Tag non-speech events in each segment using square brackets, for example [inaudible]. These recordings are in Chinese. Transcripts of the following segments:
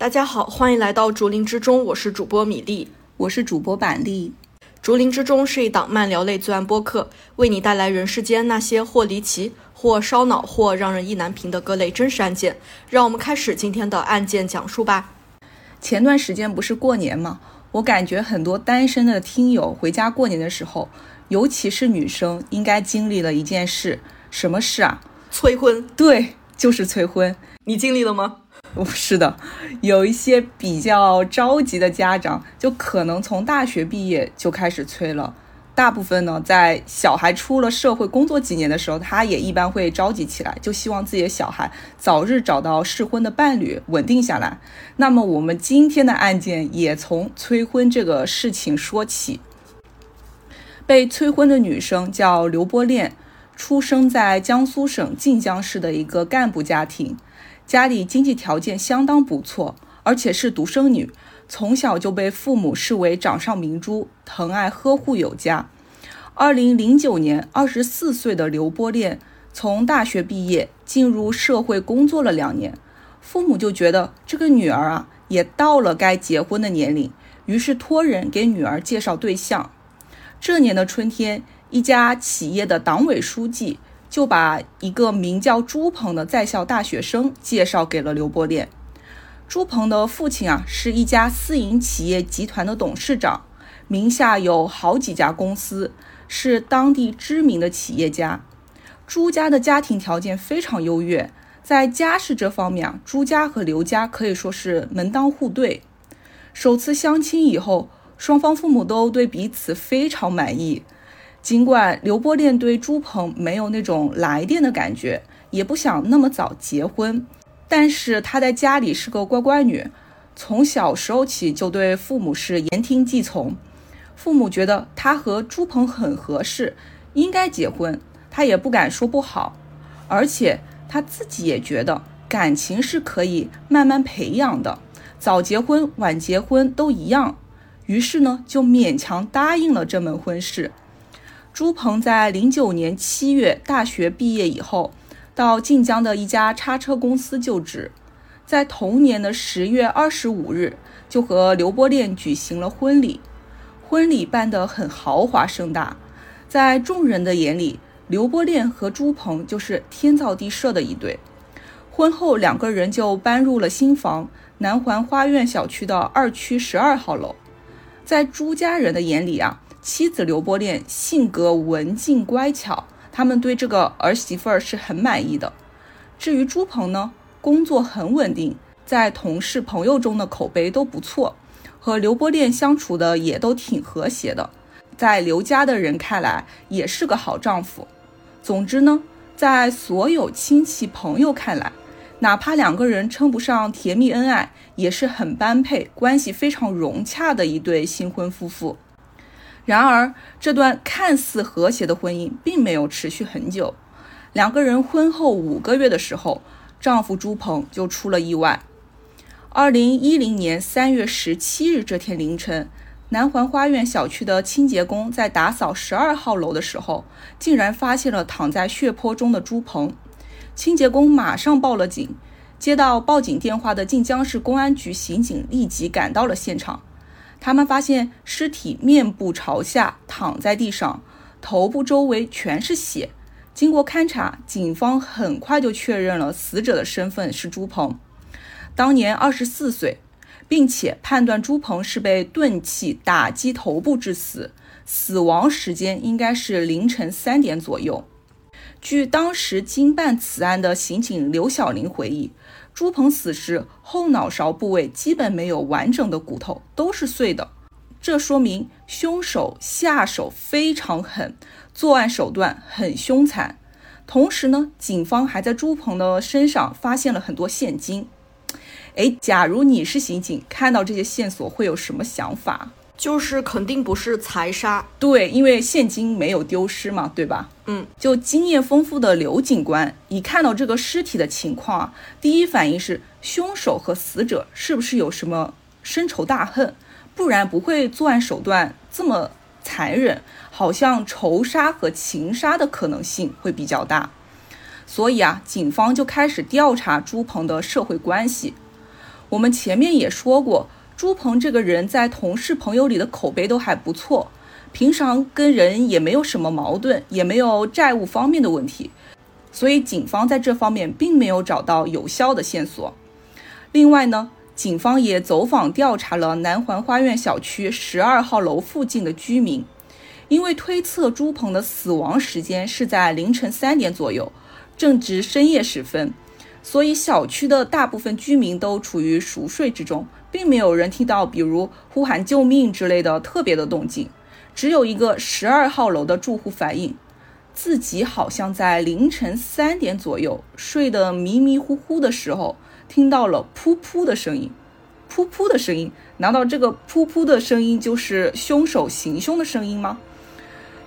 大家好，欢迎来到竹林之中，我是主播米粒，我是主播板栗。竹林之中是一档漫聊类罪案播客，为你带来人世间那些或离奇、或烧脑、或让人意难平的各类真实案件。让我们开始今天的案件讲述吧。前段时间不是过年吗？我感觉很多单身的听友回家过年的时候，尤其是女生，应该经历了一件事，什么事啊？催婚。对，就是催婚。你经历了吗？不 [laughs] 是的，有一些比较着急的家长，就可能从大学毕业就开始催了。大部分呢，在小孩出了社会工作几年的时候，他也一般会着急起来，就希望自己的小孩早日找到适婚的伴侣，稳定下来。那么，我们今天的案件也从催婚这个事情说起。被催婚的女生叫刘波恋，出生在江苏省晋江市的一个干部家庭。家里经济条件相当不错，而且是独生女，从小就被父母视为掌上明珠，疼爱呵护有加。二零零九年，二十四岁的刘波恋从大学毕业，进入社会工作了两年，父母就觉得这个女儿啊，也到了该结婚的年龄，于是托人给女儿介绍对象。这年的春天，一家企业的党委书记。就把一个名叫朱鹏的在校大学生介绍给了刘波恋。朱鹏的父亲啊，是一家私营企业集团的董事长，名下有好几家公司，是当地知名的企业家。朱家的家庭条件非常优越，在家世这方面啊，朱家和刘家可以说是门当户对。首次相亲以后，双方父母都对彼此非常满意。尽管刘波恋对朱鹏没有那种来电的感觉，也不想那么早结婚，但是她在家里是个乖乖女，从小时候起就对父母是言听计从。父母觉得她和朱鹏很合适，应该结婚，她也不敢说不好。而且她自己也觉得感情是可以慢慢培养的，早结婚晚结婚都一样。于是呢，就勉强答应了这门婚事。朱鹏在零九年七月大学毕业以后，到晋江的一家叉车公司就职，在同年的十月二十五日，就和刘波恋举行了婚礼。婚礼办得很豪华盛大，在众人的眼里，刘波恋和朱鹏就是天造地设的一对。婚后，两个人就搬入了新房南环花苑小区的二区十二号楼。在朱家人的眼里啊。妻子刘波恋性格文静乖巧，他们对这个儿媳妇儿是很满意的。至于朱鹏呢，工作很稳定，在同事朋友中的口碑都不错，和刘波恋相处的也都挺和谐的，在刘家的人看来也是个好丈夫。总之呢，在所有亲戚朋友看来，哪怕两个人称不上甜蜜恩爱，也是很般配、关系非常融洽的一对新婚夫妇。然而，这段看似和谐的婚姻并没有持续很久。两个人婚后五个月的时候，丈夫朱鹏就出了意外。二零一零年三月十七日这天凌晨，南环花苑小区的清洁工在打扫十二号楼的时候，竟然发现了躺在血泊中的朱鹏。清洁工马上报了警。接到报警电话的晋江市公安局刑警立即赶到了现场。他们发现尸体面部朝下躺在地上，头部周围全是血。经过勘查，警方很快就确认了死者的身份是朱鹏，当年二十四岁，并且判断朱鹏是被钝器打击头部致死，死亡时间应该是凌晨三点左右。据当时经办此案的刑警刘小林回忆。朱鹏死时，后脑勺部位基本没有完整的骨头，都是碎的。这说明凶手下手非常狠，作案手段很凶残。同时呢，警方还在朱鹏的身上发现了很多现金。哎，假如你是刑警，看到这些线索会有什么想法？就是肯定不是财杀，对，因为现金没有丢失嘛，对吧？嗯，就经验丰富的刘警官一看到这个尸体的情况啊，第一反应是凶手和死者是不是有什么深仇大恨，不然不会作案手段这么残忍，好像仇杀和情杀的可能性会比较大，所以啊，警方就开始调查朱鹏的社会关系。我们前面也说过，朱鹏这个人在同事朋友里的口碑都还不错，平常跟人也没有什么矛盾，也没有债务方面的问题，所以警方在这方面并没有找到有效的线索。另外呢，警方也走访调查了南环花苑小区十二号楼附近的居民，因为推测朱鹏的死亡时间是在凌晨三点左右，正值深夜时分。所以，小区的大部分居民都处于熟睡之中，并没有人听到比如呼喊救命之类的特别的动静。只有一个十二号楼的住户反映，自己好像在凌晨三点左右睡得迷迷糊糊的时候，听到了噗噗的声音。噗噗的声音，难道这个噗噗的声音就是凶手行凶的声音吗？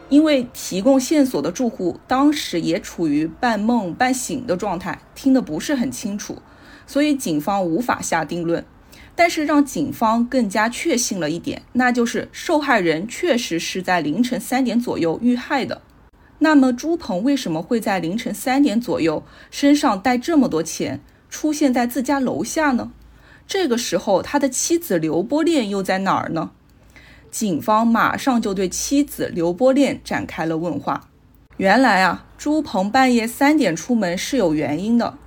因为提供线索的住户当时也处于半梦半醒的状态，听得不是很清楚，所以警方无法下定论。但是让警方更加确信了一点，那就是受害人确实是在凌晨三点左右遇害的。那么朱鹏为什么会在凌晨三点左右身上带这么多钱出现在自家楼下呢？这个时候他的妻子刘波恋又在哪儿呢？警方马上就对妻子刘波恋展开了问话。原来啊，朱鹏半夜三点出门是有原因的。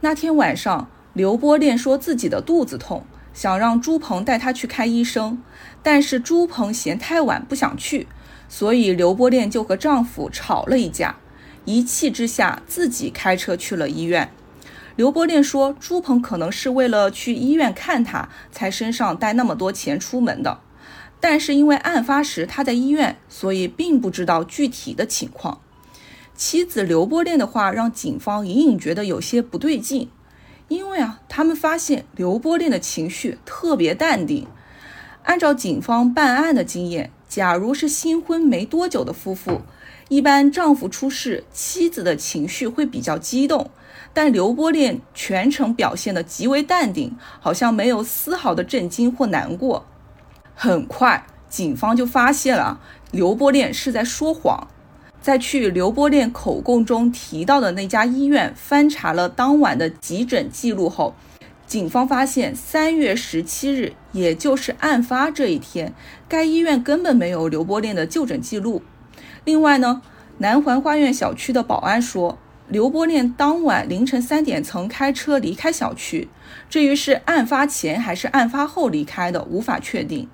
那天晚上，刘波恋说自己的肚子痛，想让朱鹏带他去看医生，但是朱鹏嫌太晚不想去，所以刘波练就和丈夫吵了一架，一气之下自己开车去了医院。刘波练说，朱鹏可能是为了去医院看他，才身上带那么多钱出门的。但是因为案发时他在医院，所以并不知道具体的情况。妻子刘波练的话让警方隐隐觉得有些不对劲，因为啊，他们发现刘波恋的情绪特别淡定。按照警方办案的经验，假如是新婚没多久的夫妇，一般丈夫出事，妻子的情绪会比较激动。但刘波恋全程表现得极为淡定，好像没有丝毫的震惊或难过。很快，警方就发现了刘波恋是在说谎。在去刘波练口供中提到的那家医院翻查了当晚的急诊记录后，警方发现三月十七日，也就是案发这一天，该医院根本没有刘波练的就诊记录。另外呢，南环花苑小区的保安说，刘波练当晚凌晨三点曾开车离开小区，至于是案发前还是案发后离开的，无法确定。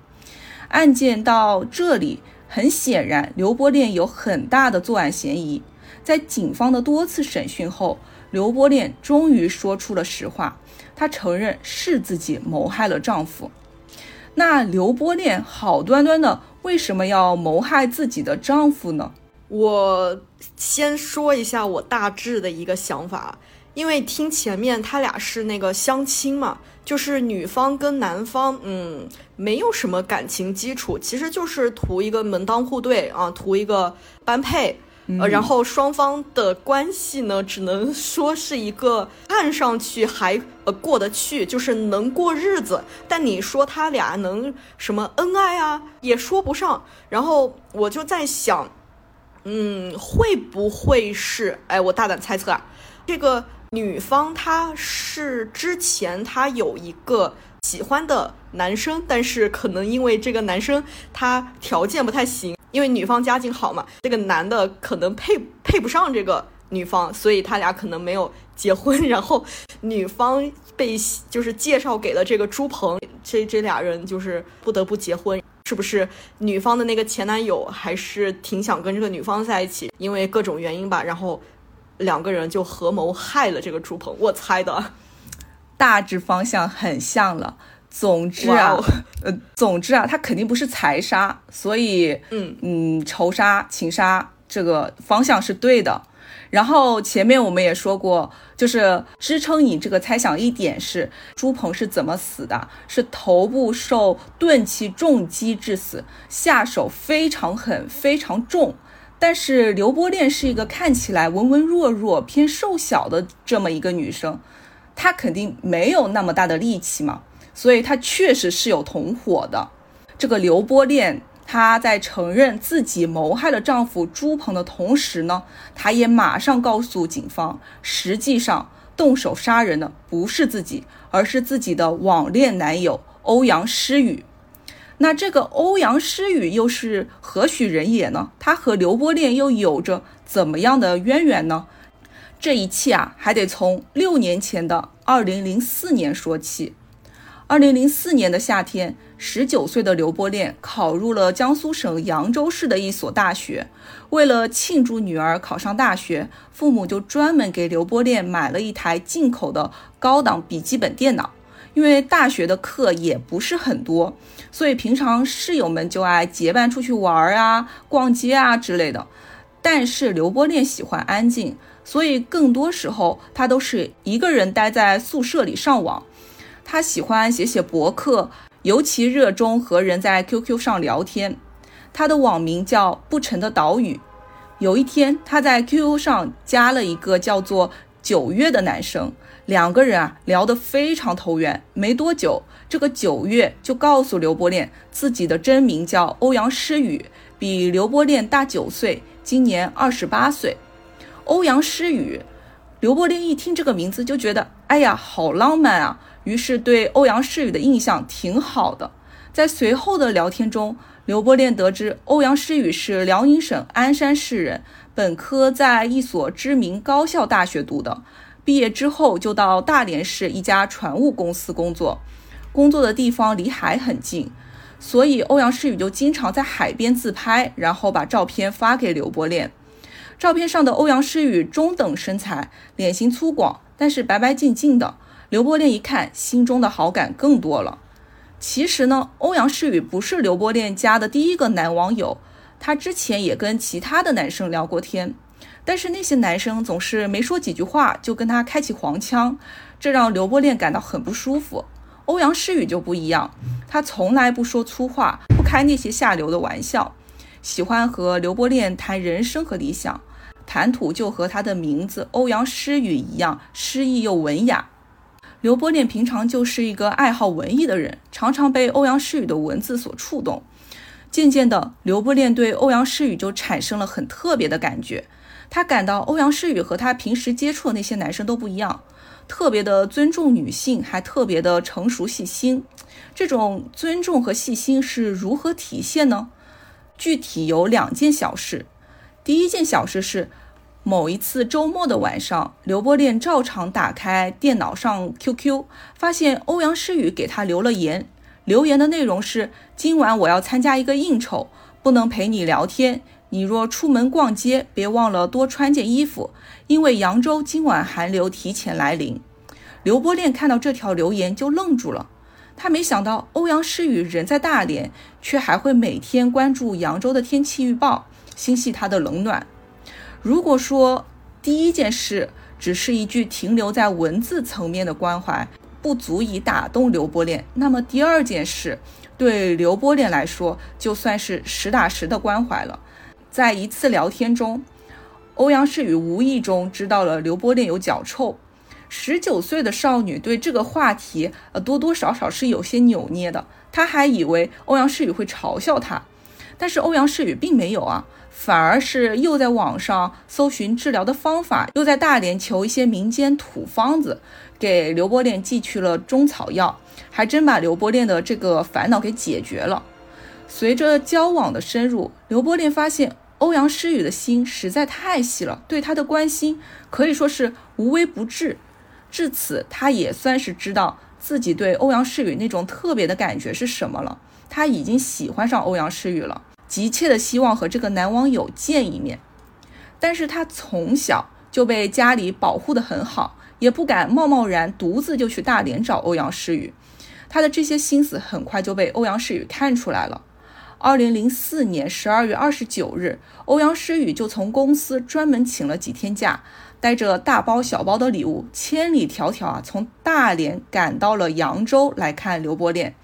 案件到这里，很显然刘波恋有很大的作案嫌疑。在警方的多次审讯后，刘波恋终于说出了实话，她承认是自己谋害了丈夫。那刘波恋好端端的为什么要谋害自己的丈夫呢？我先说一下我大致的一个想法，因为听前面他俩是那个相亲嘛。就是女方跟男方，嗯，没有什么感情基础，其实就是图一个门当户对啊，图一个般配，呃，然后双方的关系呢，只能说是一个看上去还呃过得去，就是能过日子。但你说他俩能什么恩爱啊，也说不上。然后我就在想，嗯，会不会是？哎，我大胆猜测啊，这个。女方她是之前她有一个喜欢的男生，但是可能因为这个男生他条件不太行，因为女方家境好嘛，这个男的可能配配不上这个女方，所以他俩可能没有结婚。然后女方被就是介绍给了这个朱鹏，这这俩人就是不得不结婚，是不是？女方的那个前男友还是挺想跟这个女方在一起，因为各种原因吧，然后。两个人就合谋害了这个朱鹏，我猜的，大致方向很像了。总之啊，呃，总之啊，他肯定不是财杀，所以，嗯嗯，仇杀、情杀这个方向是对的。然后前面我们也说过，就是支撑你这个猜想一点是朱鹏是怎么死的，是头部受钝器重击致死，下手非常狠，非常重。但是刘波恋是一个看起来文文弱弱、偏瘦小的这么一个女生，她肯定没有那么大的力气嘛，所以她确实是有同伙的。这个刘波恋，她在承认自己谋害了丈夫朱鹏的同时呢，她也马上告诉警方，实际上动手杀人的不是自己，而是自己的网恋男友欧阳诗雨。那这个欧阳诗雨又是何许人也呢？他和刘伯恋又有着怎么样的渊源呢？这一切啊，还得从六年前的二零零四年说起。二零零四年的夏天，十九岁的刘伯恋考入了江苏省扬州市的一所大学。为了庆祝女儿考上大学，父母就专门给刘伯恋买了一台进口的高档笔记本电脑。因为大学的课也不是很多，所以平常室友们就爱结伴出去玩啊、逛街啊之类的。但是刘波恋喜欢安静，所以更多时候他都是一个人待在宿舍里上网。他喜欢写写博客，尤其热衷和人在 QQ 上聊天。他的网名叫不成的岛屿。有一天，他在 QQ 上加了一个叫做九月的男生，两个人啊聊得非常投缘。没多久，这个九月就告诉刘伯恋，自己的真名叫欧阳诗雨，比刘伯恋大九岁，今年二十八岁。欧阳诗雨，刘伯恋一听这个名字就觉得，哎呀，好浪漫啊！于是对欧阳诗雨的印象挺好的。在随后的聊天中，刘伯恋得知欧阳诗雨是辽宁省鞍山市人，本科在一所知名高校大学读的，毕业之后就到大连市一家船务公司工作，工作的地方离海很近，所以欧阳诗雨就经常在海边自拍，然后把照片发给刘伯恋。照片上的欧阳诗雨中等身材，脸型粗犷，但是白白净净的。刘伯恋一看，心中的好感更多了。其实呢，欧阳诗雨不是刘伯恋加的第一个男网友，他之前也跟其他的男生聊过天，但是那些男生总是没说几句话就跟他开起黄腔，这让刘伯恋感到很不舒服。欧阳诗雨就不一样，他从来不说粗话，不开那些下流的玩笑，喜欢和刘伯恋谈人生和理想，谈吐就和他的名字欧阳诗雨一样，诗意又文雅。刘伯恋平常就是一个爱好文艺的人，常常被欧阳诗雨的文字所触动。渐渐的，刘伯恋对欧阳诗雨就产生了很特别的感觉。他感到欧阳诗雨和他平时接触的那些男生都不一样，特别的尊重女性，还特别的成熟细心。这种尊重和细心是如何体现呢？具体有两件小事。第一件小事是。某一次周末的晚上，刘波恋照常打开电脑上 QQ，发现欧阳诗雨给他留了言。留言的内容是：今晚我要参加一个应酬，不能陪你聊天。你若出门逛街，别忘了多穿件衣服，因为扬州今晚寒流提前来临。刘波恋看到这条留言就愣住了，他没想到欧阳诗雨人在大连，却还会每天关注扬州的天气预报，心系他的冷暖。如果说第一件事只是一句停留在文字层面的关怀，不足以打动刘波恋，那么第二件事对刘波恋来说就算是实打实的关怀了。在一次聊天中，欧阳诗雨无意中知道了刘伯恋有脚臭。十九岁的少女对这个话题，呃，多多少少是有些扭捏的。她还以为欧阳诗雨会嘲笑她，但是欧阳诗雨并没有啊。反而是又在网上搜寻治疗的方法，又在大连求一些民间土方子，给刘伯恋寄去了中草药，还真把刘伯恋的这个烦恼给解决了。随着交往的深入，刘伯恋发现欧阳诗雨的心实在太细了，对他的关心可以说是无微不至。至此，他也算是知道自己对欧阳诗雨那种特别的感觉是什么了。他已经喜欢上欧阳诗雨了。急切的希望和这个男网友见一面，但是他从小就被家里保护的很好，也不敢贸贸然独自就去大连找欧阳诗雨。他的这些心思很快就被欧阳诗雨看出来了。二零零四年十二月二十九日，欧阳诗雨就从公司专门请了几天假，带着大包小包的礼物，千里迢迢啊从大连赶到了扬州来看刘伯恋。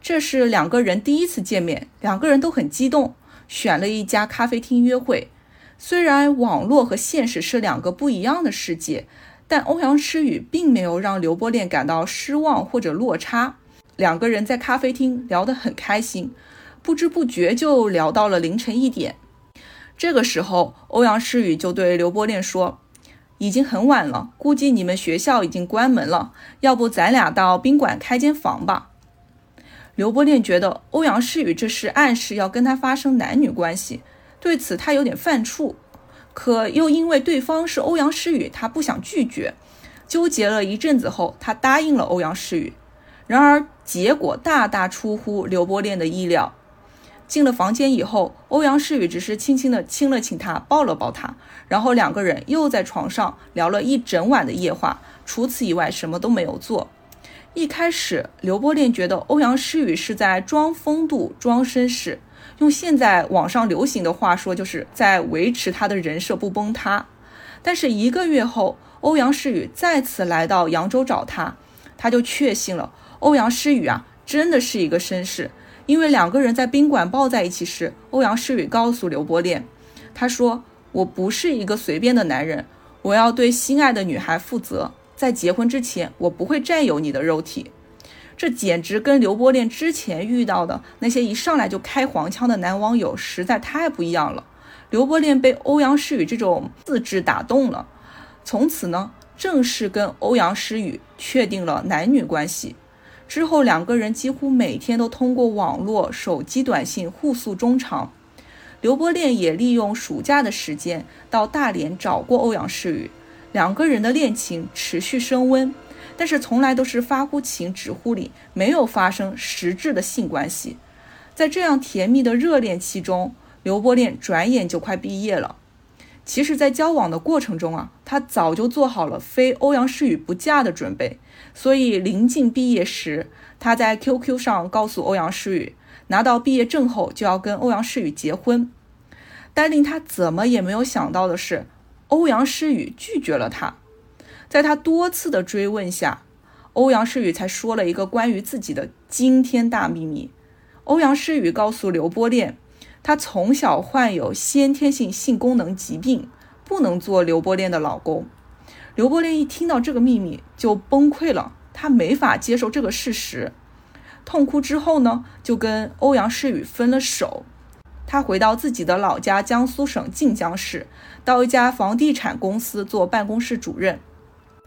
这是两个人第一次见面，两个人都很激动，选了一家咖啡厅约会。虽然网络和现实是两个不一样的世界，但欧阳诗雨并没有让刘伯恋感到失望或者落差。两个人在咖啡厅聊得很开心，不知不觉就聊到了凌晨一点。这个时候，欧阳诗雨就对刘伯恋说：“已经很晚了，估计你们学校已经关门了，要不咱俩到宾馆开间房吧？刘伯恋觉得欧阳诗雨这是暗示要跟他发生男女关系，对此他有点犯怵，可又因为对方是欧阳诗雨，他不想拒绝，纠结了一阵子后，他答应了欧阳诗雨。然而结果大大出乎刘伯恋的意料。进了房间以后，欧阳诗雨只是轻轻地亲了亲他，抱了抱他，然后两个人又在床上聊了一整晚的夜话，除此以外什么都没有做。一开始，刘伯恋觉得欧阳诗雨是在装风度、装绅士，用现在网上流行的话说，就是在维持他的人设不崩塌。但是一个月后，欧阳诗雨再次来到扬州找他，他就确信了欧阳诗雨啊，真的是一个绅士。因为两个人在宾馆抱在一起时，欧阳诗雨告诉刘伯恋，他说：“我不是一个随便的男人，我要对心爱的女孩负责。”在结婚之前，我不会占有你的肉体。这简直跟刘伯恋之前遇到的那些一上来就开黄腔的男网友实在太不一样了。刘伯恋被欧阳诗雨这种自制打动了，从此呢，正式跟欧阳诗雨确定了男女关系。之后，两个人几乎每天都通过网络、手机短信互诉衷肠。刘伯恋也利用暑假的时间到大连找过欧阳世宇。两个人的恋情持续升温，但是从来都是发乎情，止乎礼，没有发生实质的性关系。在这样甜蜜的热恋期中，刘伯恋转眼就快毕业了。其实，在交往的过程中啊，他早就做好了非欧阳诗雨不嫁的准备。所以临近毕业时，他在 QQ 上告诉欧阳诗雨，拿到毕业证后就要跟欧阳诗雨结婚。但令他怎么也没有想到的是。欧阳诗雨拒绝了他，在他多次的追问下，欧阳诗雨才说了一个关于自己的惊天大秘密。欧阳诗雨告诉刘波恋，他从小患有先天性性功能疾病，不能做刘波恋的老公。刘波恋一听到这个秘密就崩溃了，他没法接受这个事实，痛哭之后呢，就跟欧阳诗雨分了手。他回到自己的老家江苏省晋江市，到一家房地产公司做办公室主任。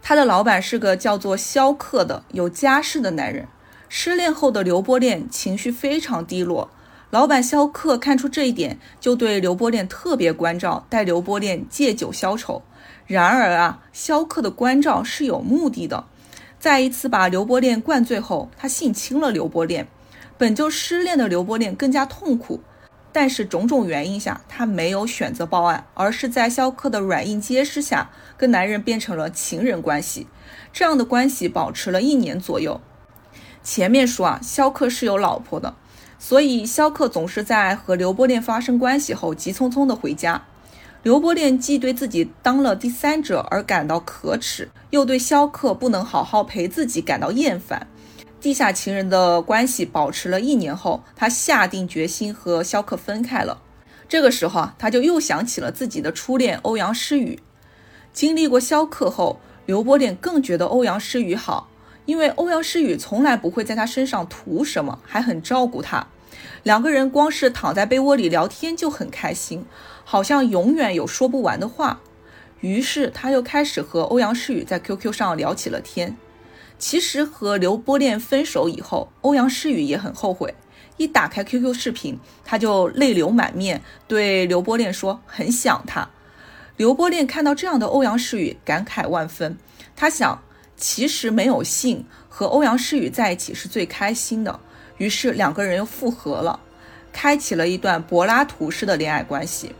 他的老板是个叫做肖克的有家室的男人。失恋后的刘波恋情绪非常低落，老板肖克看出这一点，就对刘波恋特别关照，带刘波恋借酒消愁。然而啊，肖克的关照是有目的的。在一次把刘波恋灌醉后，他性侵了刘波恋。本就失恋的刘波恋更加痛苦。但是种种原因下，他没有选择报案，而是在肖克的软硬皆施下，跟男人变成了情人关系。这样的关系保持了一年左右。前面说啊，肖克是有老婆的，所以肖克总是在和刘波恋发生关系后急匆匆的回家。刘波恋既对自己当了第三者而感到可耻，又对肖克不能好好陪自己感到厌烦。地下情人的关系保持了一年后，他下定决心和肖克分开了。这个时候啊，他就又想起了自己的初恋欧阳诗雨。经历过肖克后，刘波恋更觉得欧阳诗雨好，因为欧阳诗雨从来不会在他身上图什么，还很照顾他。两个人光是躺在被窝里聊天就很开心，好像永远有说不完的话。于是他又开始和欧阳诗雨在 QQ 上聊起了天。其实和刘波恋分手以后，欧阳诗雨也很后悔。一打开 QQ 视频，他就泪流满面，对刘波恋说很想他。刘波恋看到这样的欧阳诗雨，感慨万分。他想，其实没有性，和欧阳诗雨在一起是最开心的。于是两个人又复合了，开启了一段柏拉图式的恋爱关系。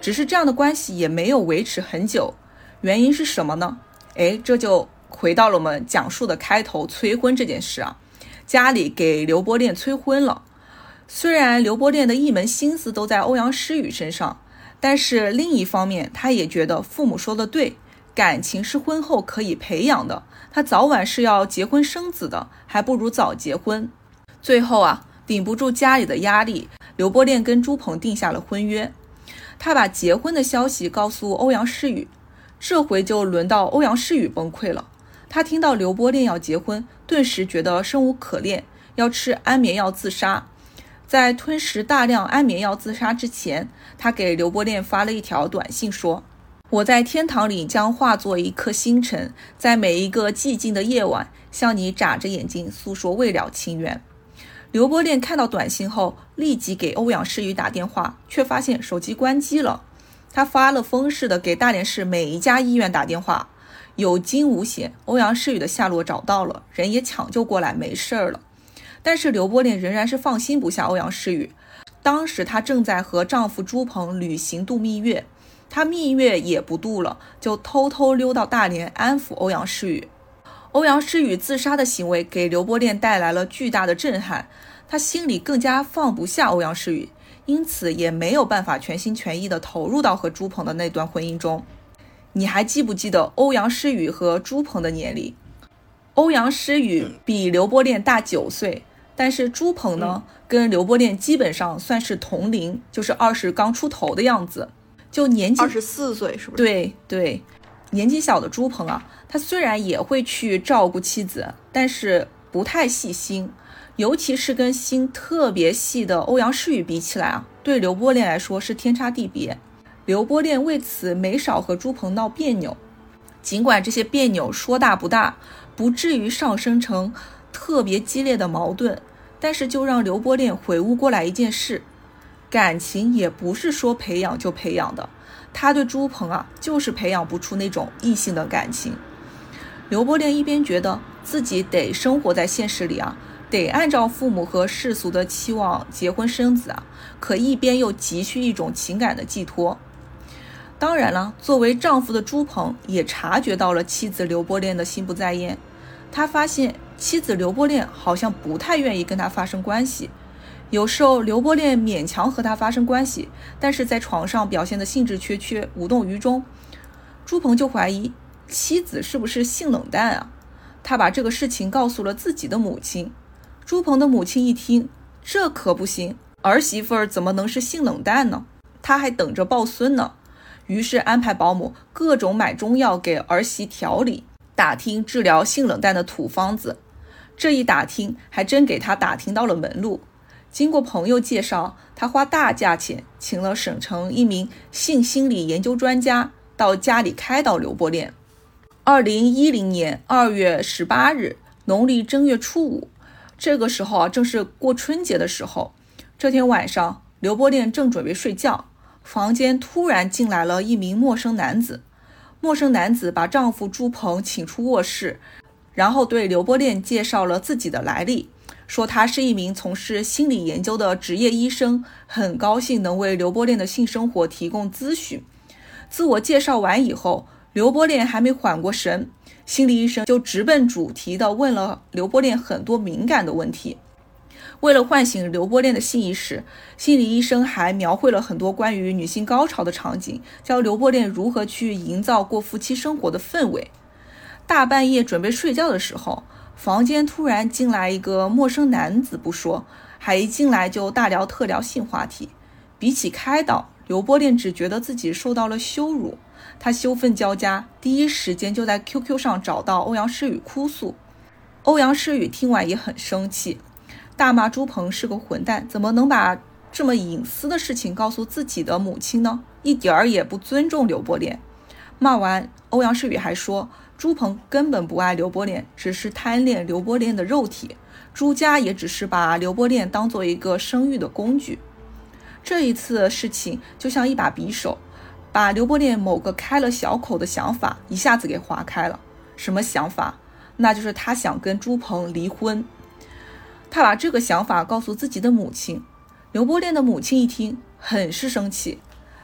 只是这样的关系也没有维持很久，原因是什么呢？哎，这就。回到了我们讲述的开头，催婚这件事啊，家里给刘波恋催婚了。虽然刘波恋的一门心思都在欧阳诗雨身上，但是另一方面，他也觉得父母说的对，感情是婚后可以培养的，他早晚是要结婚生子的，还不如早结婚。最后啊，顶不住家里的压力，刘波恋跟朱鹏定下了婚约。他把结婚的消息告诉欧阳诗雨，这回就轮到欧阳诗雨崩溃了。他听到刘波恋要结婚，顿时觉得生无可恋，要吃安眠药自杀。在吞食大量安眠药自杀之前，他给刘波恋发了一条短信说：“我在天堂里将化作一颗星辰，在每一个寂静的夜晚，向你眨着眼睛诉说未了情缘。刘伯恋看到短信后，立即给欧阳诗雨打电话，却发现手机关机了。他发了疯似的给大连市每一家医院打电话，有惊无险，欧阳诗雨的下落找到了，人也抢救过来，没事儿了。但是刘伯恋仍然是放心不下欧阳诗雨。当时她正在和丈夫朱鹏旅行度蜜月，她蜜月也不度了，就偷偷溜到大连安抚欧阳诗雨。欧阳诗雨自杀的行为给刘伯恋带来了巨大的震撼，他心里更加放不下欧阳诗雨，因此也没有办法全心全意地投入到和朱鹏的那段婚姻中。你还记不记得欧阳诗雨和朱鹏的年龄？欧阳诗雨比刘伯恋大九岁，但是朱鹏呢，跟刘伯恋基本上算是同龄，就是二十刚出头的样子，就年纪二十四岁是不是？对对。年纪小的朱鹏啊，他虽然也会去照顾妻子，但是不太细心，尤其是跟心特别细的欧阳诗雨比起来啊，对刘波恋来说是天差地别。刘波恋为此没少和朱鹏闹别扭，尽管这些别扭说大不大，不至于上升成特别激烈的矛盾，但是就让刘波恋回悟过来一件事：感情也不是说培养就培养的。他对朱鹏啊，就是培养不出那种异性的感情。刘伯恋一边觉得自己得生活在现实里啊，得按照父母和世俗的期望结婚生子啊，可一边又急需一种情感的寄托。当然了，作为丈夫的朱鹏也察觉到了妻子刘伯恋的心不在焉，他发现妻子刘伯恋好像不太愿意跟他发生关系。有时候刘伯恋勉强和他发生关系，但是在床上表现的兴致缺缺、无动于衷。朱鹏就怀疑妻子是不是性冷淡啊？他把这个事情告诉了自己的母亲。朱鹏的母亲一听，这可不行，儿媳妇儿怎么能是性冷淡呢？他还等着抱孙呢。于是安排保姆各种买中药给儿媳调理，打听治疗性冷淡的土方子。这一打听，还真给他打听到了门路。经过朋友介绍，他花大价钱请了省城一名性心理研究专家到家里开导刘伯恋。二零一零年二月十八日，农历正月初五，这个时候啊，正是过春节的时候。这天晚上，刘伯恋正准备睡觉，房间突然进来了一名陌生男子。陌生男子把丈夫朱鹏请出卧室，然后对刘伯恋介绍了自己的来历。说他是一名从事心理研究的职业医生，很高兴能为刘波恋的性生活提供咨询。自我介绍完以后，刘波恋还没缓过神，心理医生就直奔主题的问了刘波恋很多敏感的问题。为了唤醒刘波恋的性意识，心理医生还描绘了很多关于女性高潮的场景，教刘波恋如何去营造过夫妻生活的氛围。大半夜准备睡觉的时候。房间突然进来一个陌生男子，不说，还一进来就大聊特聊性话题。比起开导，刘波恋只觉得自己受到了羞辱。他羞愤交加，第一时间就在 QQ 上找到欧阳诗雨哭诉。欧阳诗雨听完也很生气，大骂朱鹏是个混蛋，怎么能把这么隐私的事情告诉自己的母亲呢？一点儿也不尊重刘波恋。骂完，欧阳诗雨还说。朱鹏根本不爱刘伯恋，只是贪恋刘伯恋的肉体。朱家也只是把刘伯恋当做一个生育的工具。这一次事情就像一把匕首，把刘伯恋某个开了小口的想法一下子给划开了。什么想法？那就是他想跟朱鹏离婚。他把这个想法告诉自己的母亲。刘伯恋的母亲一听，很是生气。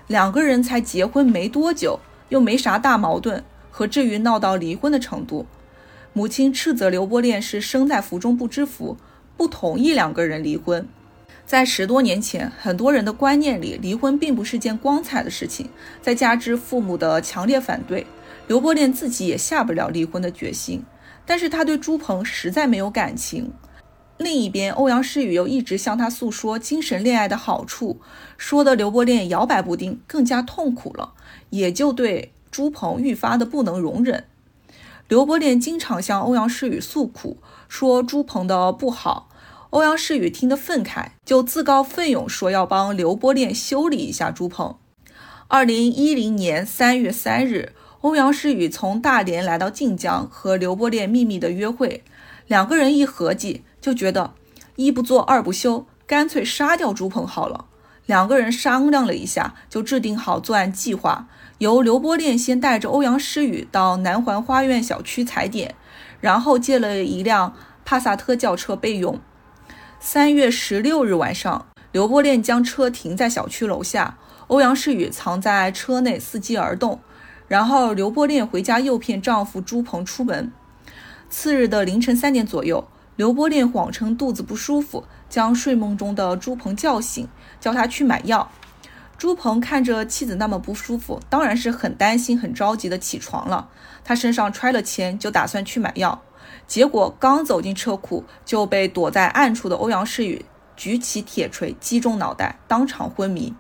两个人才结婚没多久，又没啥大矛盾。何至于闹到离婚的程度？母亲斥责刘波恋是生在福中不知福，不同意两个人离婚。在十多年前，很多人的观念里，离婚并不是件光彩的事情。再加之父母的强烈反对，刘波恋自己也下不了离婚的决心。但是他对朱鹏实在没有感情。另一边，欧阳诗雨又一直向他诉说精神恋爱的好处，说的刘波恋摇摆不定，更加痛苦了，也就对。朱鹏愈发的不能容忍，刘伯恋经常向欧阳诗雨诉苦，说朱鹏的不好。欧阳诗雨听得愤慨，就自告奋勇说要帮刘伯恋修理一下朱鹏。二零一零年三月三日，欧阳诗雨从大连来到晋江，和刘伯恋秘密的约会。两个人一合计，就觉得一不做二不休，干脆杀掉朱鹏好了。两个人商量了一下，就制定好作案计划。由刘伯恋先带着欧阳诗雨到南环花苑小区踩点，然后借了一辆帕萨特轿车备用。三月十六日晚上，刘伯恋将车停在小区楼下，欧阳诗雨藏在车内伺机而动。然后刘伯恋回家诱骗丈夫朱鹏出门。次日的凌晨三点左右，刘伯恋谎称肚子不舒服，将睡梦中的朱鹏叫醒。叫他去买药。朱鹏看着妻子那么不舒服，当然是很担心、很着急的起床了。他身上揣了钱，就打算去买药。结果刚走进车库，就被躲在暗处的欧阳世宇举起铁锤击中脑袋，当场昏迷。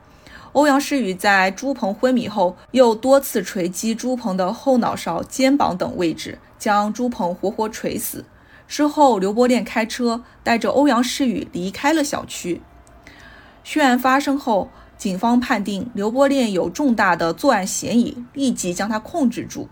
欧阳世宇在朱鹏昏迷后，又多次锤击朱鹏的后脑勺、肩膀等位置，将朱鹏活活锤死。之后，刘伯恋开车带着欧阳世宇离开了小区。血案发生后，警方判定刘伯恋有重大的作案嫌疑，立即将他控制住。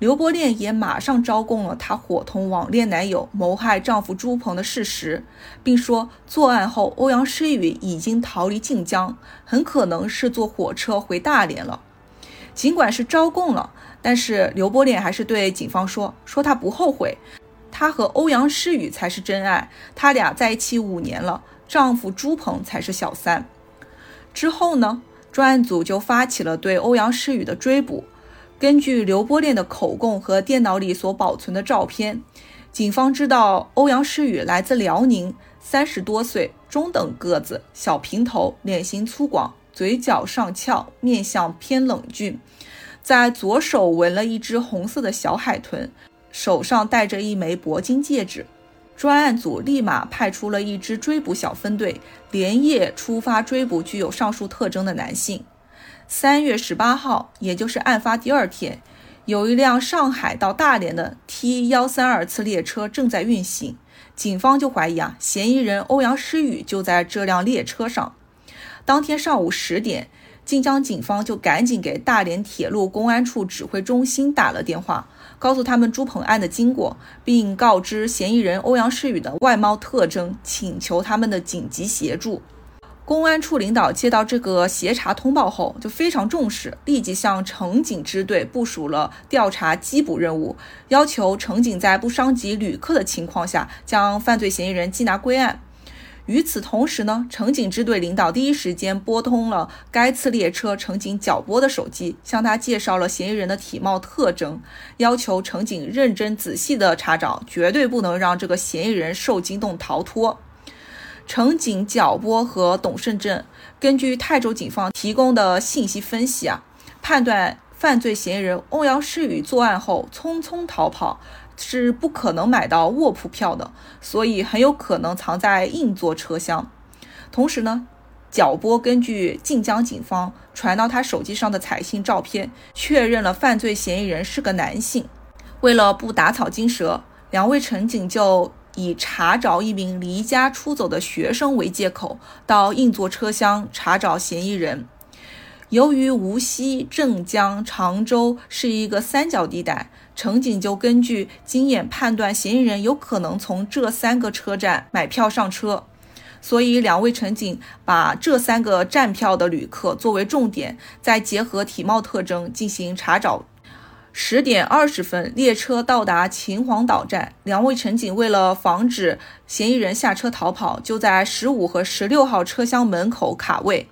刘伯恋也马上招供了他伙同网恋男友谋害丈夫朱鹏的事实，并说作案后欧阳诗雨已经逃离晋江，很可能是坐火车回大连了。尽管是招供了，但是刘伯恋还是对警方说：“说他不后悔，他和欧阳诗雨才是真爱，他俩在一起五年了。”丈夫朱鹏才是小三。之后呢，专案组就发起了对欧阳诗雨的追捕。根据刘波恋的口供和电脑里所保存的照片，警方知道欧阳诗雨来自辽宁，三十多岁，中等个子，小平头，脸型粗犷，嘴角上翘，面相偏冷峻，在左手纹了一只红色的小海豚，手上戴着一枚铂金戒指。专案组立马派出了一支追捕小分队，连夜出发追捕具有上述特征的男性。三月十八号，也就是案发第二天，有一辆上海到大连的 T 幺三二次列车正在运行，警方就怀疑啊，嫌疑人欧阳诗雨就在这辆列车上。当天上午十点。晋江警方就赶紧给大连铁路公安处指挥中心打了电话，告诉他们朱鹏案的经过，并告知嫌疑人欧阳诗雨的外貌特征，请求他们的紧急协助。公安处领导接到这个协查通报后，就非常重视，立即向乘警支队部署了调查缉捕任务，要求乘警在不伤及旅客的情况下，将犯罪嫌疑人缉拿归案。与此同时呢，乘警支队领导第一时间拨通了该次列车乘警脚波的手机，向他介绍了嫌疑人的体貌特征，要求乘警认真仔细的查找，绝对不能让这个嫌疑人受惊动逃脱。乘警脚波和董胜镇根据泰州警方提供的信息分析啊，判断犯罪嫌疑人欧阳诗雨作案后匆匆逃跑。是不可能买到卧铺票的，所以很有可能藏在硬座车厢。同时呢，脚波根据晋江警方传到他手机上的彩信照片，确认了犯罪嫌疑人是个男性。为了不打草惊蛇，两位乘警就以查找一名离家出走的学生为借口，到硬座车厢查找嫌疑人。由于无锡、镇江、常州是一个三角地带。乘警就根据经验判断，嫌疑人有可能从这三个车站买票上车，所以两位乘警把这三个站票的旅客作为重点，再结合体貌特征进行查找。十点二十分，列车到达秦皇岛站，两位乘警为了防止嫌疑人下车逃跑，就在十五和十六号车厢门口卡位。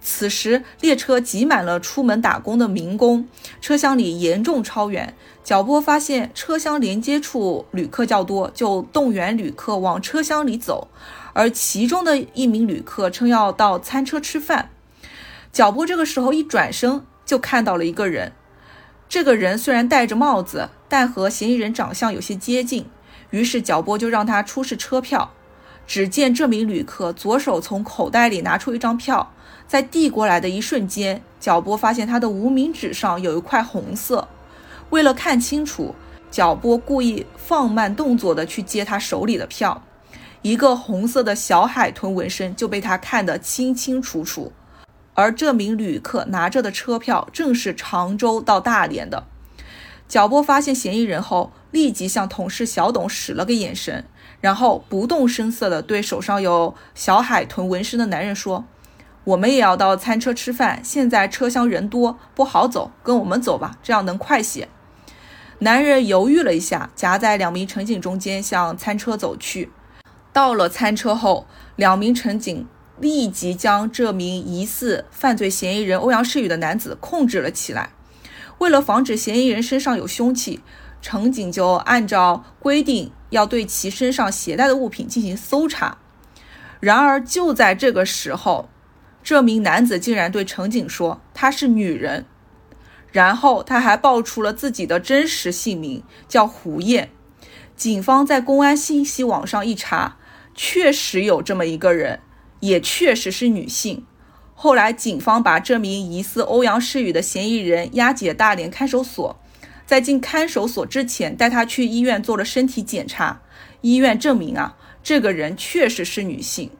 此时，列车挤满了出门打工的民工，车厢里严重超员。脚波发现车厢连接处旅客较多，就动员旅客往车厢里走。而其中的一名旅客称要到餐车吃饭。脚波这个时候一转身，就看到了一个人。这个人虽然戴着帽子，但和嫌疑人长相有些接近。于是脚波就让他出示车票。只见这名旅客左手从口袋里拿出一张票。在递过来的一瞬间，脚波发现他的无名指上有一块红色。为了看清楚，脚波故意放慢动作的去接他手里的票，一个红色的小海豚纹身就被他看得清清楚楚。而这名旅客拿着的车票正是常州到大连的。脚波发现嫌疑人后，立即向同事小董使了个眼神，然后不动声色地对手上有小海豚纹身的男人说：“我们也要到餐车吃饭，现在车厢人多，不好走，跟我们走吧，这样能快些。”男人犹豫了一下，夹在两名乘警中间向餐车走去。到了餐车后，两名乘警立即将这名疑似犯罪嫌疑人欧阳世宇的男子控制了起来。为了防止嫌疑人身上有凶器，乘警就按照规定要对其身上携带的物品进行搜查。然而就在这个时候，这名男子竟然对乘警说他是女人，然后他还报出了自己的真实姓名，叫胡燕。警方在公安信息网上一查，确实有这么一个人，也确实是女性。后来，警方把这名疑似欧阳诗雨的嫌疑人押解大连看守所，在进看守所之前，带他去医院做了身体检查。医院证明啊，这个人确实是女性。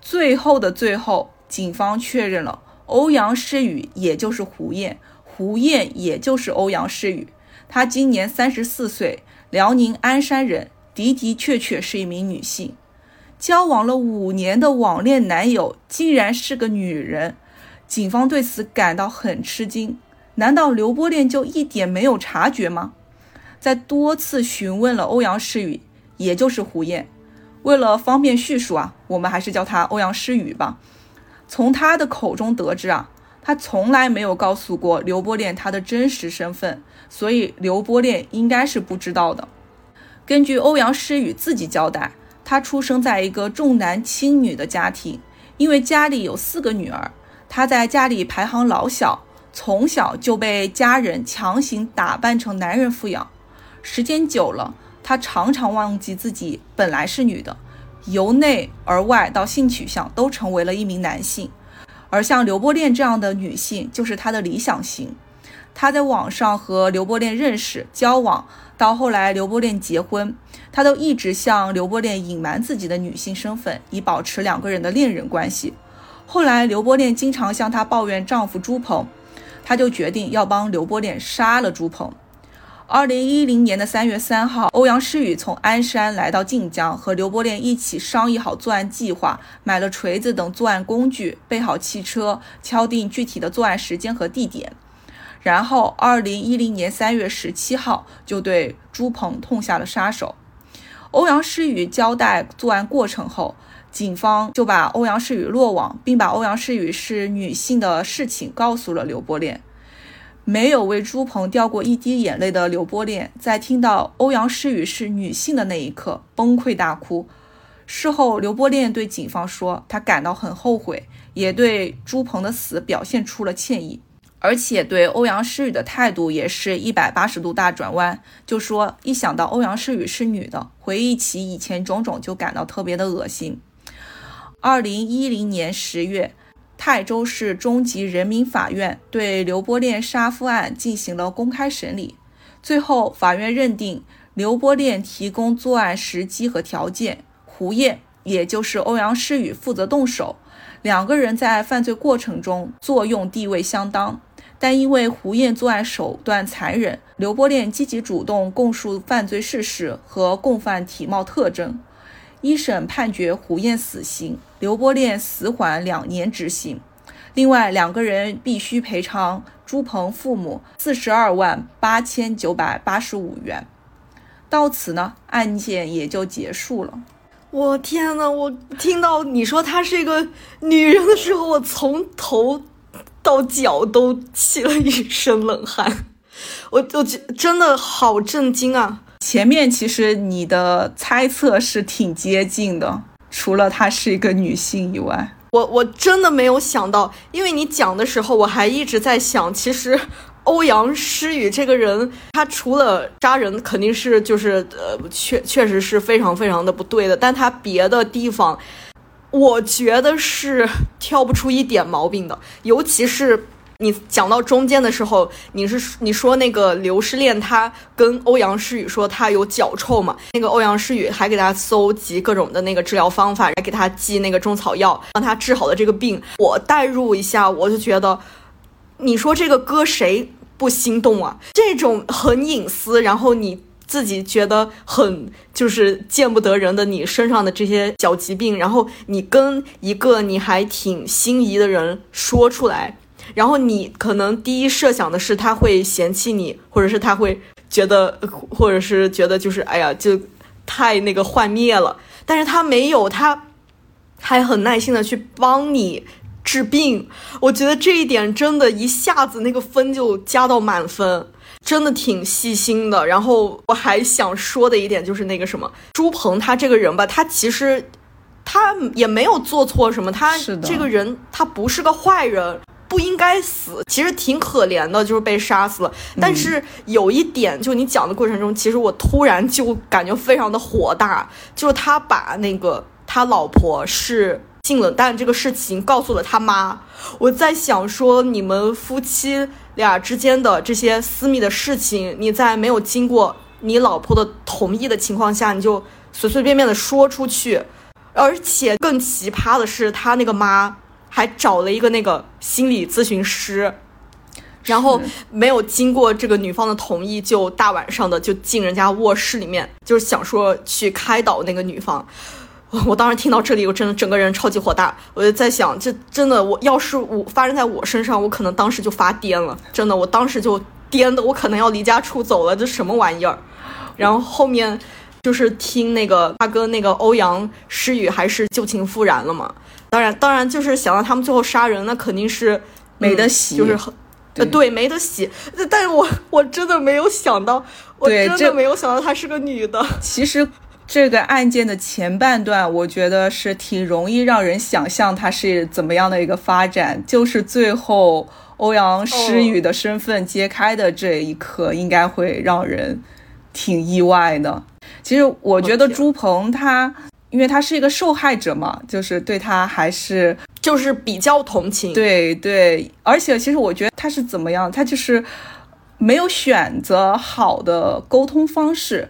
最后的最后，警方确认了欧阳诗雨，也就是胡燕，胡燕也就是欧阳诗雨。她今年三十四岁，辽宁鞍山人，的的确确是一名女性。交往了五年的网恋男友竟然是个女人，警方对此感到很吃惊。难道刘波恋就一点没有察觉吗？在多次询问了欧阳诗雨，也就是胡燕，为了方便叙述啊，我们还是叫她欧阳诗雨吧。从他的口中得知啊，他从来没有告诉过刘波恋他的真实身份，所以刘波恋应该是不知道的。根据欧阳诗雨自己交代。他出生在一个重男轻女的家庭，因为家里有四个女儿，他在家里排行老小，从小就被家人强行打扮成男人抚养。时间久了，他常常忘记自己本来是女的，由内而外到性取向都成为了一名男性。而像刘波恋这样的女性，就是他的理想型。他在网上和刘波恋认识、交往，到后来刘波恋结婚。他都一直向刘波恋隐瞒自己的女性身份，以保持两个人的恋人关系。后来刘波恋经常向他抱怨丈夫朱鹏，他就决定要帮刘波恋杀了朱鹏。二零一零年的三月三号，欧阳诗雨从鞍山来到晋江，和刘波恋一起商议好作案计划，买了锤子等作案工具，备好汽车，敲定具体的作案时间和地点。然后二零一零年三月十七号，就对朱鹏痛下了杀手。欧阳诗雨交代作案过程后，警方就把欧阳诗雨落网，并把欧阳诗雨是女性的事情告诉了刘波恋。没有为朱鹏掉过一滴眼泪的刘波恋，在听到欧阳诗雨是女性的那一刻崩溃大哭。事后，刘波恋对警方说，他感到很后悔，也对朱鹏的死表现出了歉意。而且对欧阳诗雨的态度也是一百八十度大转弯，就说一想到欧阳诗雨是女的，回忆起以前种种就感到特别的恶心。二零一零年十月，泰州市中级人民法院对刘波恋杀夫案进行了公开审理，最后法院认定刘波恋提供作案时机和条件，胡燕也就是欧阳诗雨负责动手，两个人在犯罪过程中作用地位相当。但因为胡燕作案手段残忍，刘波恋积极主动供述犯罪事实和共犯体貌特征，一审判决胡燕死刑，刘波恋死缓两年执行。另外，两个人必须赔偿朱鹏父母四十二万八千九百八十五元。到此呢，案件也就结束了。我天呐，我听到你说她是一个女人的时候，我从头。到脚都起了一身冷汗，我我觉真的好震惊啊！前面其实你的猜测是挺接近的，除了她是一个女性以外，我我真的没有想到，因为你讲的时候，我还一直在想，其实 [laughs] 欧阳诗雨这个人，他除了杀人，肯定是就是呃，确确实是非常非常的不对的，但他别的地方。我觉得是 [laughs] 挑不出一点毛病的，尤其是你讲到中间的时候，你是你说那个刘失恋，他跟欧阳诗雨说他有脚臭嘛？那个欧阳诗雨还给他搜集各种的那个治疗方法，还给他寄那个中草药，帮他治好了这个病。我代入一下，我就觉得，你说这个搁谁不心动啊？这种很隐私，然后你。自己觉得很就是见不得人的你身上的这些小疾病，然后你跟一个你还挺心仪的人说出来，然后你可能第一设想的是他会嫌弃你，或者是他会觉得，或者是觉得就是哎呀，就太那个幻灭了。但是他没有，他还很耐心的去帮你治病。我觉得这一点真的一下子那个分就加到满分。真的挺细心的，然后我还想说的一点就是那个什么朱鹏他这个人吧，他其实他也没有做错什么，他这个人他不是个坏人，不应该死，其实挺可怜的，就是被杀死了。但是有一点，就你讲的过程中，其实我突然就感觉非常的火大，就是他把那个他老婆是性冷淡这个事情告诉了他妈，我在想说你们夫妻。俩之间的这些私密的事情，你在没有经过你老婆的同意的情况下，你就随随便便的说出去，而且更奇葩的是，他那个妈还找了一个那个心理咨询师，然后没有经过这个女方的同意，就大晚上的就进人家卧室里面，就是想说去开导那个女方。[laughs] 我当时听到这里，我真的整个人超级火大。我就在想，这真的，我要是我发生在我身上，我可能当时就发癫了。真的，我当时就癫的，我可能要离家出走了。这什么玩意儿？[laughs] 然后后面就是听那个他跟那个欧阳诗雨还是旧情复燃了嘛。当然，当然就是想到他们最后杀人，那肯定是没得洗，就是很呃对没得洗。但是我我真的没有想到，我真的没有想到她是个女的。[laughs] 其实。这个案件的前半段，我觉得是挺容易让人想象它是怎么样的一个发展，就是最后欧阳诗雨的身份揭开的这一刻，应该会让人挺意外的。其实我觉得朱鹏他，因为他是一个受害者嘛，就是对他还是就是比较同情。对对，而且其实我觉得他是怎么样，他就是没有选择好的沟通方式。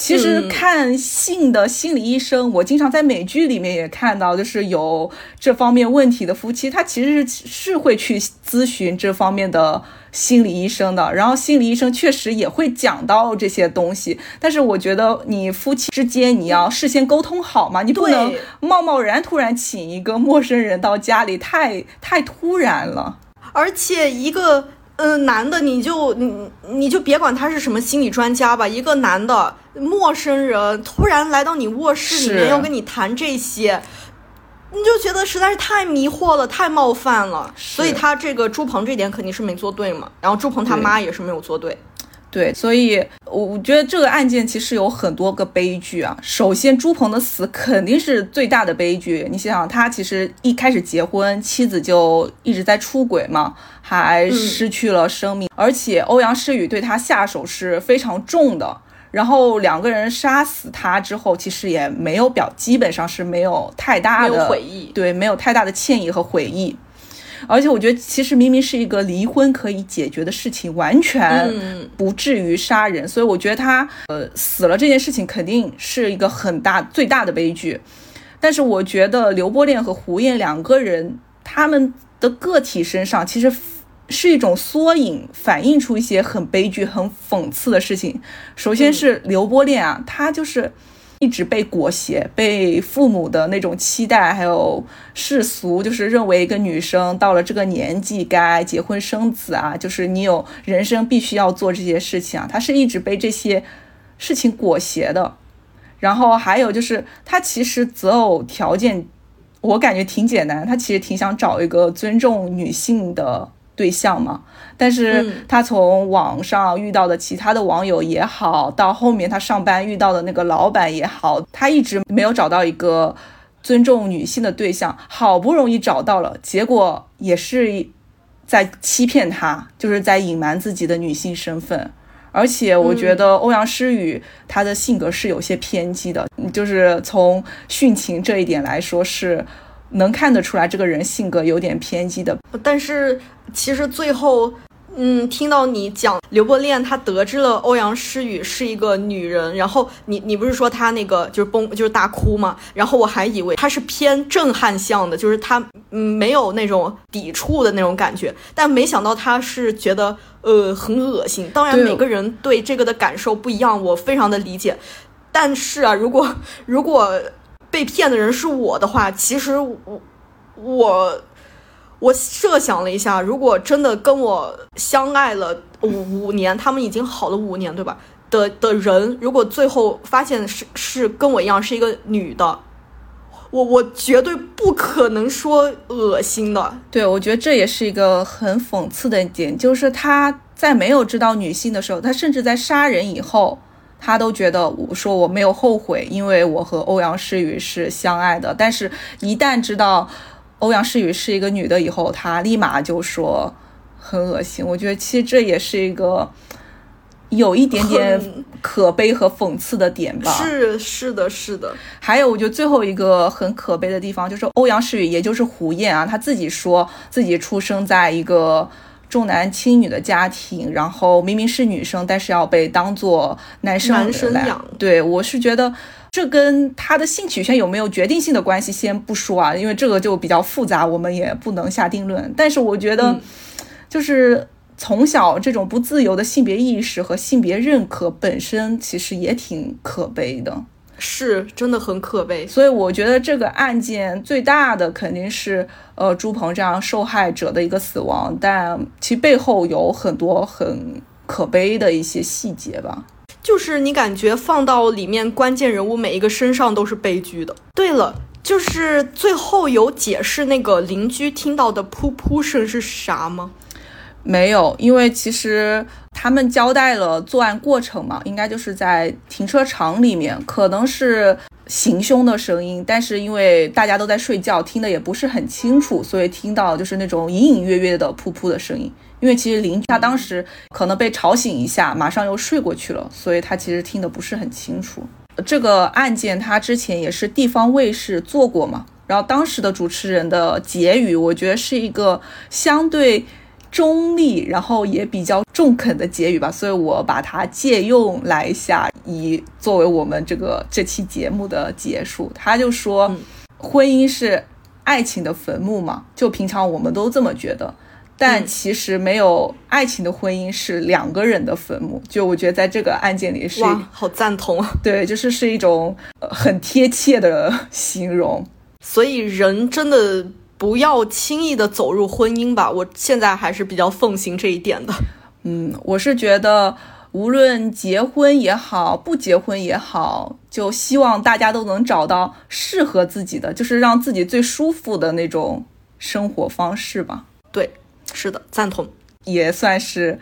其实看性的心理医生，我经常在美剧里面也看到，就是有这方面问题的夫妻，他其实是是会去咨询这方面的心理医生的。然后心理医生确实也会讲到这些东西，但是我觉得你夫妻之间你要事先沟通好嘛，你不能贸贸然突然请一个陌生人到家里，太太突然了。而且一个。嗯，男的你就你你就别管他是什么心理专家吧，一个男的陌生人突然来到你卧室里面要跟你谈这些，你就觉得实在是太迷惑了，太冒犯了。所以他这个朱鹏这点肯定是没做对嘛，然后朱鹏他妈也是没有做对。对，所以我我觉得这个案件其实有很多个悲剧啊。首先，朱鹏的死肯定是最大的悲剧。你想想，他其实一开始结婚，妻子就一直在出轨嘛，还失去了生命，而且欧阳诗雨对他下手是非常重的。然后两个人杀死他之后，其实也没有表，基本上是没有太大的悔意，对，没有太大的歉意和悔意。而且我觉得，其实明明是一个离婚可以解决的事情，完全不至于杀人。所以我觉得他呃死了这件事情肯定是一个很大最大的悲剧。但是我觉得刘波恋和胡燕两个人他们的个体身上其实是一种缩影，反映出一些很悲剧、很讽刺的事情。首先是刘波恋啊，他就是。一直被裹挟，被父母的那种期待，还有世俗，就是认为一个女生到了这个年纪该结婚生子啊，就是你有人生必须要做这些事情啊。他是一直被这些事情裹挟的。然后还有就是，他其实择偶条件，我感觉挺简单，他其实挺想找一个尊重女性的。对象嘛，但是他从网上遇到的其他的网友也好，到后面他上班遇到的那个老板也好，他一直没有找到一个尊重女性的对象，好不容易找到了，结果也是在欺骗他，就是在隐瞒自己的女性身份。而且我觉得欧阳诗雨她的性格是有些偏激的，就是从殉情这一点来说是。能看得出来这个人性格有点偏激的。但是其实最后。嗯，听到你讲刘伯恋，他得知了欧阳诗雨是一个女人，然后你你不是说他那个就是崩就是大哭吗？然后我还以为他是偏震撼向的，就是他嗯没有那种抵触的那种感觉，但没想到他是觉得呃很恶心。当然每个人对这个的感受不一样，我非常的理解。但是啊，如果 [laughs] 如果被骗的人是我的话，其实我我。我设想了一下，如果真的跟我相爱了五五年，他们已经好了五年，对吧？的的人，如果最后发现是是跟我一样是一个女的，我我绝对不可能说恶心的。对，我觉得这也是一个很讽刺的点，就是他在没有知道女性的时候，他甚至在杀人以后，他都觉得我说我没有后悔，因为我和欧阳诗雨是相爱的。但是，一旦知道。欧阳诗雨是一个女的，以后他立马就说很恶心。我觉得其实这也是一个有一点点可悲和讽刺的点吧。是是的，是的。还有，我觉得最后一个很可悲的地方就是欧阳诗雨，也就是胡燕啊，她自己说自己出生在一个重男轻女的家庭，然后明明是女生，但是要被当做男生来养。对我是觉得。这跟他的性取向有没有决定性的关系，先不说啊，因为这个就比较复杂，我们也不能下定论。但是我觉得，就是从小这种不自由的性别意识和性别认可本身，其实也挺可悲的，是真的很可悲。所以我觉得这个案件最大的肯定是，呃，朱鹏这样受害者的一个死亡，但其背后有很多很可悲的一些细节吧。就是你感觉放到里面关键人物每一个身上都是悲剧的。对了，就是最后有解释那个邻居听到的噗噗声是啥吗？没有，因为其实他们交代了作案过程嘛，应该就是在停车场里面，可能是行凶的声音，但是因为大家都在睡觉，听的也不是很清楚，所以听到就是那种隐隐约约的噗噗的声音。因为其实邻居他当时可能被吵醒一下，马上又睡过去了，所以他其实听得不是很清楚。这个案件他之前也是地方卫视做过嘛，然后当时的主持人的结语，我觉得是一个相对中立，然后也比较中肯的结语吧，所以我把它借用来一下，以作为我们这个这期节目的结束。他就说，婚姻是爱情的坟墓嘛，就平常我们都这么觉得。但其实没有爱情的婚姻是两个人的坟墓，就我觉得在这个案件里是哇，好赞同啊！[laughs] 对，就是是一种很贴切的形容。所以人真的不要轻易的走入婚姻吧，我现在还是比较奉行这一点的。嗯，我是觉得无论结婚也好，不结婚也好，就希望大家都能找到适合自己的，就是让自己最舒服的那种生活方式吧。对。是的，赞同，也算是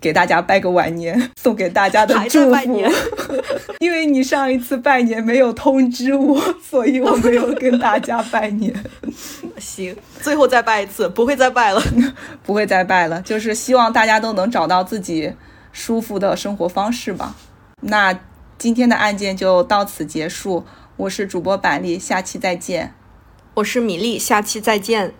给大家拜个晚年，[laughs] 送给大家的祝福。[laughs] 因为你上一次拜年没有通知我，[laughs] 所以我没有跟大家拜年。行，最后再拜一次，不会再拜了，不会再拜了。就是希望大家都能找到自己舒服的生活方式吧。那今天的案件就到此结束。我是主播板栗，下期再见。我是米粒，下期再见。